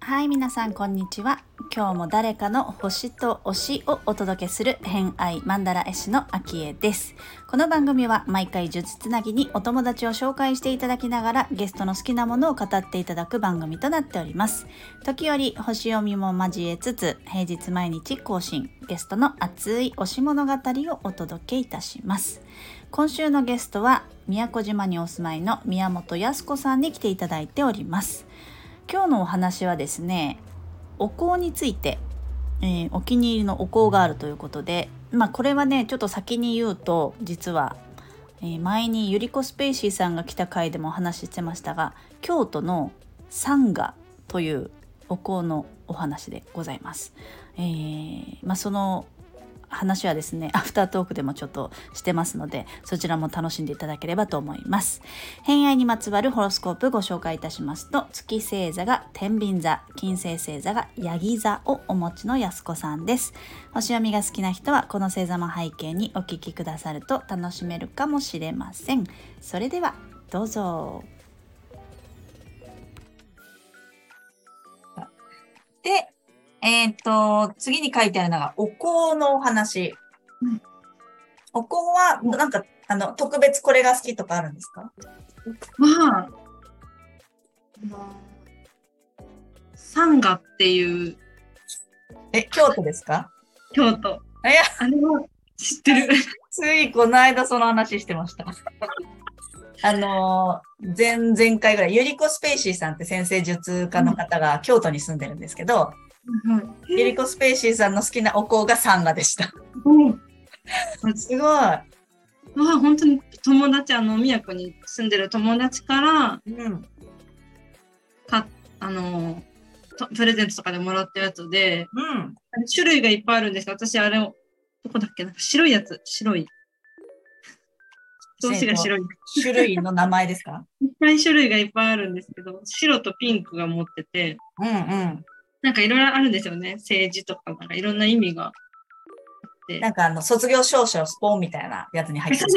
はい皆さんこんにちは。今日も誰かの星と推しをお届けする偏愛マンダラ絵師の秋江です。この番組は毎回術つなぎにお友達を紹介していただきながらゲストの好きなものを語っていただく番組となっております。時折星読みも交えつつ平日毎日更新ゲストの熱い推し物語をお届けいたします。今週のゲストは宮古島にお住まいの宮本康子さんに来ていただいております。今日のお話はですねお香について、えー、お気に入りのお香があるということでまあこれはねちょっと先に言うと実は、えー、前にゆりこスペイシーさんが来た回でもお話ししてましたが京都のサンガというお香のお話でございます。えー、まあ、その話はですね、アフタートークでもちょっとしてますので、そちらも楽しんでいただければと思います。偏愛にまつわるホロスコープご紹介いたしますと、月星座が天秤座、金星星座がヤギ座をお持ちのやすこさんです。星読みが好きな人は、この星座も背景にお聞きくださると楽しめるかもしれません。それでは、どうぞ。えっ、ー、と、次に書いてあるのが、お香のお話。うん、お香は、なんか、あの、特別これが好きとかあるんですか？まあ、サンガっていう。え、京都ですか？京都。いや、あれは知ってる。ついこの間その話してました。あのー、前々回ぐらい、ユリコ・スペイシーさんって先生術家の方が京都に住んでるんですけど、ゆりこスペーシーさんの好きなお香がサンガでした。すごい。わ本当に友達、あの、宮古に住んでる友達から、うん、か、あの、プレゼントとかでもらったやつで、うん、種類がいっぱいあるんです私、あれを、どこだっけなんか白いやつ、白い。表紙が白い。種類の名前ですか？いっぱい種類がいっぱいあるんですけど、白とピンクが持ってて、うんうん。なんかいろいろあるんですよね。政治とか、なんかいろんな意味があって。なんかあの、卒業証書スポンみたいなやつに入ってる。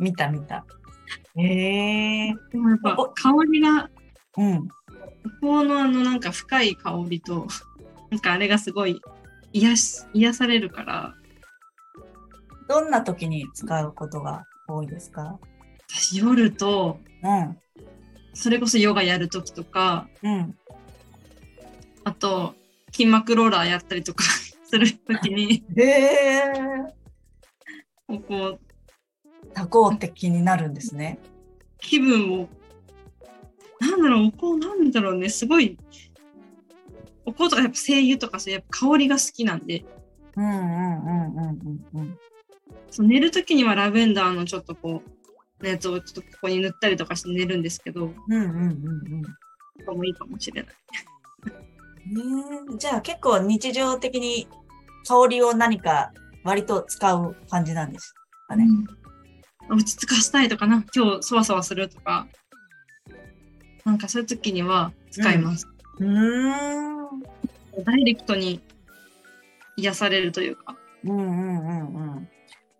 見た見た。へえー。でもやっぱ香りが、うん。このあのなんか深い香りと、なんかあれがすごい癒し、癒されるから。どんな時に使うことが多いですか？私夜と、うん。それこそヨガやるときとか、うん。あと、筋膜ローラーやったりとか するときにへえ。こう、多幸的になるんですね。気分を、なんだろう、お香なんだろうね、すごい、お香とかやっぱ精油とかそうやっぱ香りが好きなんで。うんうんうんうんうんうん。そう寝るときにはラベンダーのちょっとこう、のやつをちょっとここに塗ったりとかして寝るんですけど、うんうんうんうん。とかもいいかもしれない。じゃあ結構日常的に香りを何か割と使う感じなんですかね。うん、落ち着かしたいとかな、今日そわそわするとか、なんかそういう時には使います。うん、うんダイレクトに癒されるというか。うんうんうんうん。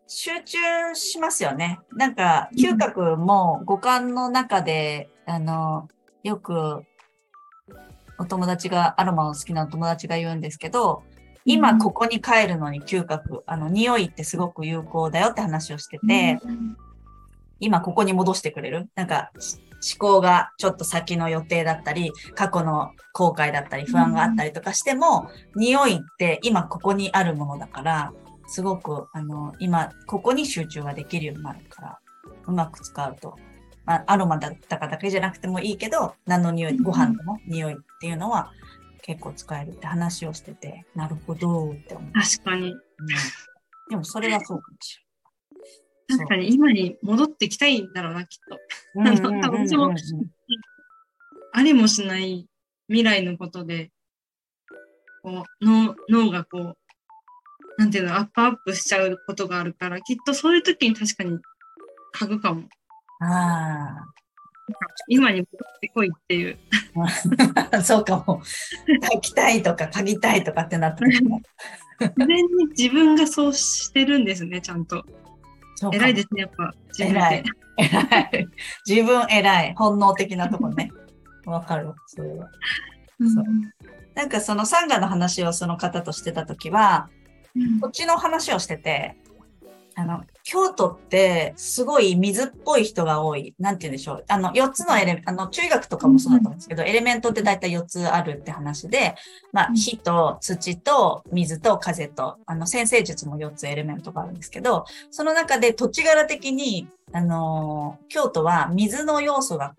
集中しますよね。なんか、嗅覚も五感の中で、うん、あの、よくお友達が、アロマを好きなお友達が言うんですけど、今ここに帰るのに嗅覚、あの、匂いってすごく有効だよって話をしてて、今ここに戻してくれる？なんか、思考がちょっと先の予定だったり、過去の後悔だったり、不安があったりとかしても、匂いって今ここにあるものだから、すごく、あの、今、ここに集中ができるようになるから、うまく使うとまあ、アロマだったかだけじゃなくてもいいけど、何の匂い、ご飯の匂いっていうのは結構使えるって話をしてて、なるほどって思う。確かに。うん、でもそれはそうかもしれない。確かに今に戻ってきたいんだろうな、きっと。私も、ありもしない未来のことで、こう脳脳がこう、なんていうの、アップアップしちゃうことがあるから、きっとそういう時に確かに嗅ぐかも。ああ。今に戻ってこいっていう。そうかも。書きたいとか書きたいとかってなって自然に自分がそうしてるんですね、ちゃんと。偉いですね、やっぱ。自分偉い。偉い。自分偉い。本能的なとこね。わかる、それは。そう。なんかそのサンガの話をその方としてた時は、うん、こっちの話をしてて、あの、京都ってすごい水っぽい人が多い。なんて言うんでしょう。あの、4つのエレメント、あの、中学とかもそうだったんですけど、エレメントって大体4つあるって話で、まあ、火と土と水と風と、あの、先生術も4つエレメントがあるんですけど、その中で土地柄的に、あの京都は水の要素が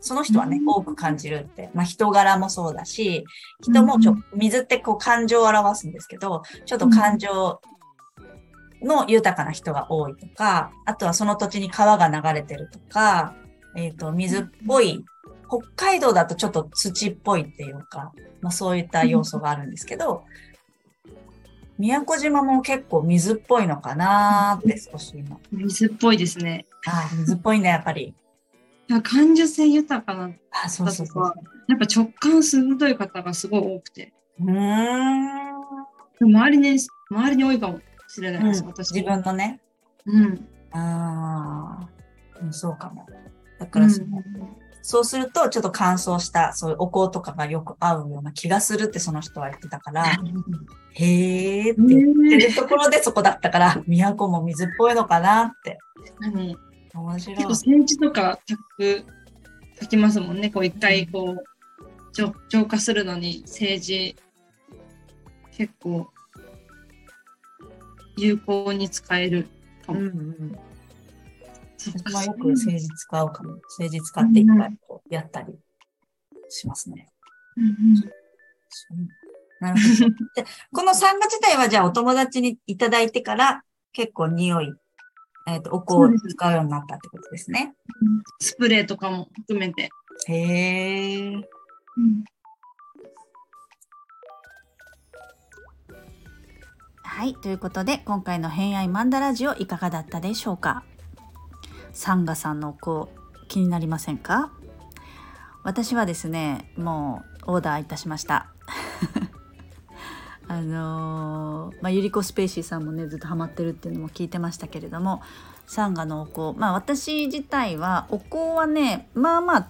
その人はね、多く感じるって。まあ人柄もそうだし、人もちょ、水ってこう感情を表すんですけど、ちょっと感情の豊かな人が多いとか、あとはその土地に川が流れてるとか、えっ、ー、と、水っぽい、北海道だとちょっと土っぽいっていうか、まあそういった要素があるんですけど、宮古島も結構水っぽいのかなって少し今。水っぽいですね。はい、水っぽいね、やっぱり。感受性豊かなあそうそうそうやっぱ直感鋭い方がすごい多くて。うん。周りに、周りに多いかもしれないです、うん、私。自分のね。うん。ああ、そうかも。だからその、うん、そうすると、ちょっと乾燥した、そういうお香とかがよく合うような気がするってその人は言ってたから、へーって言ってるところでそこだったから、都も水っぽいのかなって。何面白い。結構煎じとか炊く、炊きますもんね。こう一回こう、浄浄化するのに政治、結構、有効に使えるかも。うんうん私はよく政治使うかも。政治使っていっぱいこうやったりしますね。うんうん、なるほど。でこのサンガ自体はじゃあお友達にいただいてから結構匂いえっ、ー、と、お香を使うようになったってことですね。スプレーとかも含めて。へえ。うん、はい。ということで、今回の偏愛マンダラジオいかがだったでしょうか？サンガさんのお香、気になりませんか？私はですね、もうオーダーいたしました。あのー、まあ、ゆりこスペーシーさんもねずっとハマってるっていうのも聞いてましたけれどもサンガのお香まあ私自体はお香はねまあまあ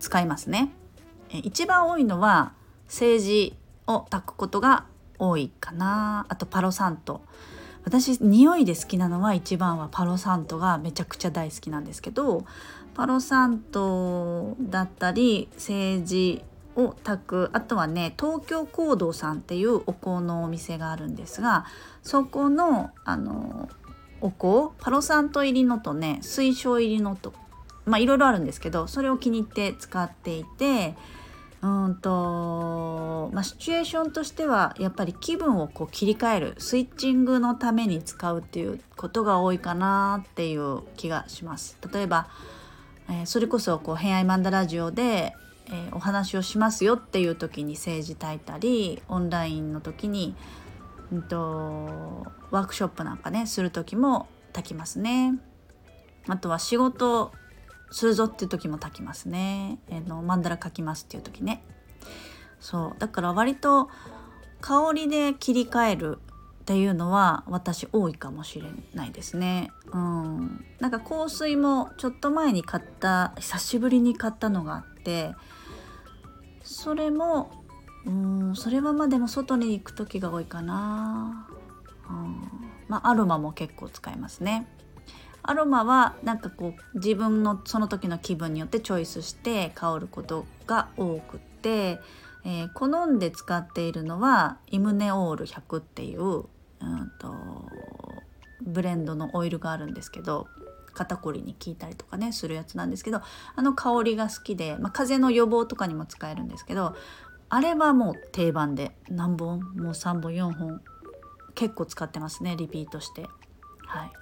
使いますね。一番多いのは政治を炊くことが多いかな。あとパロサント。私匂いで好きなのは一番はパロサントがめちゃくちゃ大好きなんですけどパロサントだったり政治を炊く。あとはね東京行動さんっていうお香のお店があるんですがそこのあのお香パロサント入りのとね水晶入りのとまあいろいろあるんですけどそれを気に入って使っていてうんとまあ、シチュエーションとしてはやっぱり気分をこう切り替えるスイッチングのために使うっていうことが多いかなっていう気がします。例えば、えー、それこそこう「偏愛マンダラジオ」でえー、お話をしますよっていう時に政治炊いたりオンラインの時に、うんと、ワークショップなんかねする時も炊きますね。あとは仕事するぞっていう時も炊きますね。えー、のマンダラ書きますっていう時ね。そうだから割と香りで切り替えるっていうのは私多いかもしれないですね。うん、なんか香水もちょっと前に買った久しぶりに買ったのがあってそれもうんそれはまあでも外に行く時が多いかな、うん、まあアロマも結構使いますねアロマはなんかこう自分のその時の気分によってチョイスして香ることが多くて、えー、好んで使っているのはイムネオール100っていう、うんとブレンドのオイルがあるんですけど肩こりに効いたりとかねするやつなんですけどあの香りが好きで、まあ、風邪の予防とかにも使えるんですけどあれはもう定番で何本？もう3本4本結構使ってますねリピートして。はい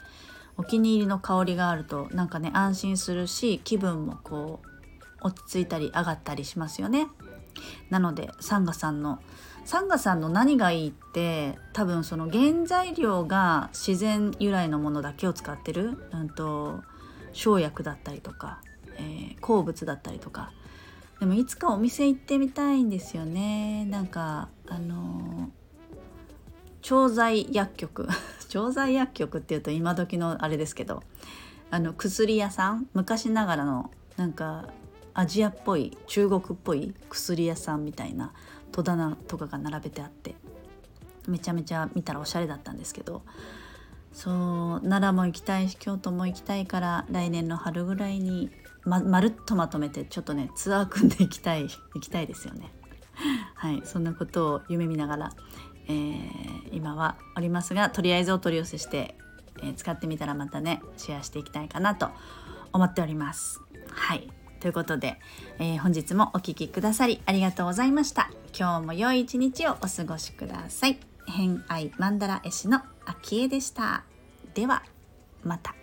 お気に入りの香りがあるとなんかね安心するし気分もこう落ち着いたり上がったりしますよね。なのでサンガさんのサンガさんの何がいいって多分その原材料が自然由来のものだけを使ってる、うんと、生薬だったりとか、えー、鉱物だったりとかでもいつかお店行ってみたいんですよねなんかあの調剤薬局 調剤薬局っていうと今時のあれですけどあの薬屋さん昔ながらのなんかアジアっぽい中国っぽい薬屋さんみたいな戸棚とかが並べてあってめちゃめちゃ見たらおしゃれだったんですけどそう奈良も行きたいし京都も行きたいから来年の春ぐらいにままるっとまとめてちょっとねツアー組んでいきたい行きたいですよね。はいそんなことを夢見ながら、えー、今はおりますがとりあえずお取り寄せして、えー、使ってみたらまたねシェアしていきたいかなと思っております。はいということで、えー、本日もお聴きくださりありがとうございました。今日も良い一日をお過ごしください。偏愛マンダラ絵師の秋江でした。ではまた。